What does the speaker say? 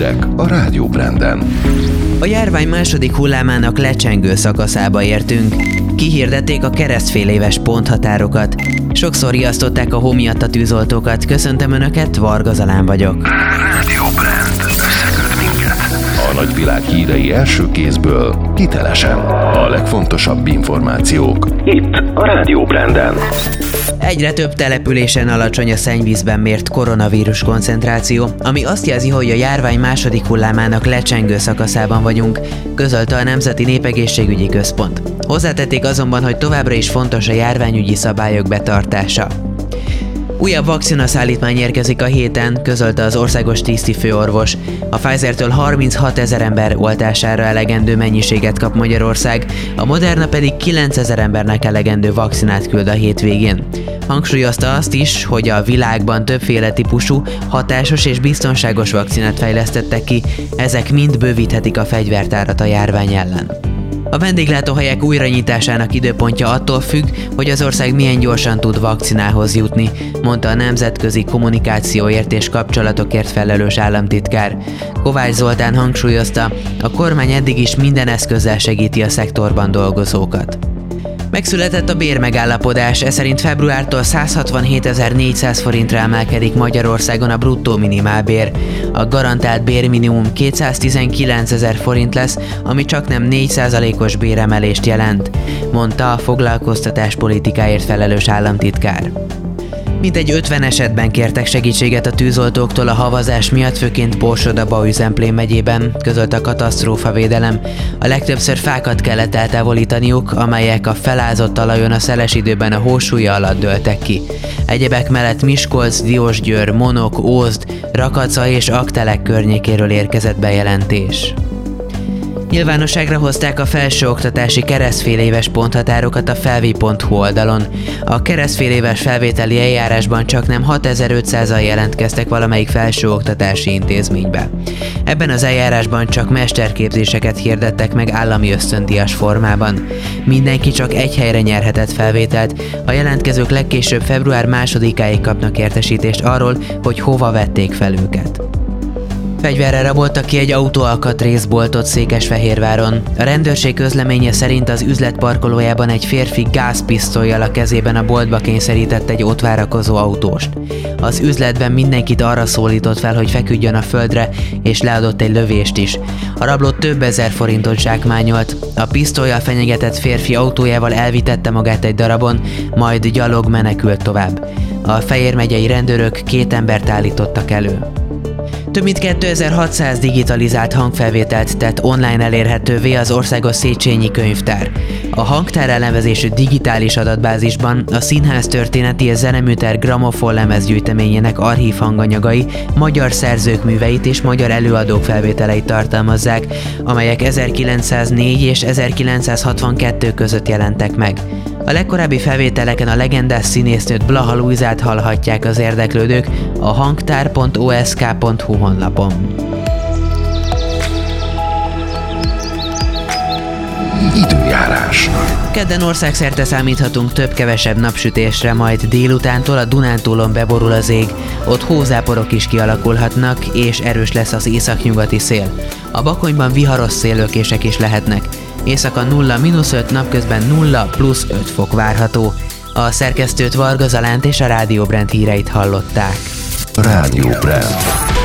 hírek a Rádió Branden. A járvány második hullámának lecsengő szakaszába értünk. Kihirdették a keresztfél éves ponthatárokat. Sokszor riasztották a hó miatt a tűzoltókat. Köszöntöm Önöket, Varga Zalán vagyok. Rádió Brand. A nagyvilág hírei első kézből, hitelesen. A legfontosabb információk. Itt a Rádió Branden. Egyre több településen alacsony a szennyvízben mért koronavírus koncentráció, ami azt jelzi, hogy a járvány második hullámának lecsengő szakaszában vagyunk, közölte a Nemzeti Népegészségügyi Központ. Hozzátették azonban, hogy továbbra is fontos a járványügyi szabályok betartása. Újabb vakcinaszállítmány érkezik a héten, közölte az országos tisztifőorvos. A Pfizer-től 36 ezer ember oltására elegendő mennyiséget kap Magyarország, a Moderna pedig 9 ezer embernek elegendő vakcinát küld a hétvégén. Hangsúlyozta azt is, hogy a világban többféle típusú, hatásos és biztonságos vakcinát fejlesztettek ki, ezek mind bővíthetik a fegyvertárat a járvány ellen. A vendéglátóhelyek újranyitásának időpontja attól függ, hogy az ország milyen gyorsan tud vakcinához jutni, mondta a Nemzetközi Kommunikációért és Kapcsolatokért felelős államtitkár. Kovács Zoltán hangsúlyozta, a kormány eddig is minden eszközzel segíti a szektorban dolgozókat. Megszületett a bérmegállapodás, ez szerint februártól 167.400 forintra emelkedik Magyarországon a bruttó minimálbér. A garantált bérminimum 219 ezer forint lesz, ami csak nem 4%-os béremelést jelent, mondta a foglalkoztatás politikáért felelős államtitkár. Mintegy 50 esetben kértek segítséget a tűzoltóktól a havazás miatt, főként Borsod-Aba Üzemplén megyében, közölt a katasztrófavédelem. A legtöbbször fákat kellett eltávolítaniuk, amelyek a felázott talajon a szeles időben a hósúlya alatt dőltek ki. Egyebek mellett Miskolc, Diósgyőr, Monok, Ózd, Rakaca és Aktelek környékéről érkezett bejelentés. Nyilvánosságra hozták a felsőoktatási keresztféléves ponthatárokat a felvi.hu oldalon. A keresztféléves felvételi eljárásban csak nem 6500-al jelentkeztek valamelyik felsőoktatási intézménybe. Ebben az eljárásban csak mesterképzéseket hirdettek meg állami ösztöndias formában. Mindenki csak egy helyre nyerhetett felvételt, a jelentkezők legkésőbb február másodikáig kapnak értesítést arról, hogy hova vették fel őket. Fegyverre raboltak ki egy autóalkatrészboltot Székesfehérváron. A rendőrség közleménye szerint az üzlet parkolójában egy férfi gázpisztolyjal a kezében a boltba kényszerített egy ott várakozó autóst. Az üzletben mindenkit arra szólított fel, hogy feküdjön a földre, és leadott egy lövést is. A rabló több ezer forintot zsákmányolt. A pisztolyjal fenyegetett férfi autójával elvitette magát egy darabon, majd gyalog menekült tovább. A Fejér megyei rendőrök két embert állítottak elő. Több mint 2600 digitalizált hangfelvételt tett online elérhetővé az Országos Széchenyi Könyvtár. A hangtár elnevezésű digitális adatbázisban a színház történeti és zeneműter gramofon lemezgyűjteményének archív hanganyagai, magyar szerzők műveit és magyar előadók felvételeit tartalmazzák, amelyek 1904 és 1962 között jelentek meg. A legkorábbi felvételeken a legendás színésznőt Blaha Luizát hallhatják az érdeklődők a hangtár.osk.hu honlapon. Időjárás. Kedden országszerte számíthatunk több-kevesebb napsütésre, majd délutántól a Dunántúlon beborul az ég. Ott hózáporok is kialakulhatnak, és erős lesz az északnyugati szél. A bakonyban viharos szélőkések is lehetnek. Éjszaka 0-5, napközben 0 plusz 5 fok várható. A szerkesztőt Varga Zalánt és a Rádió Brand híreit hallották. Rádió Brand.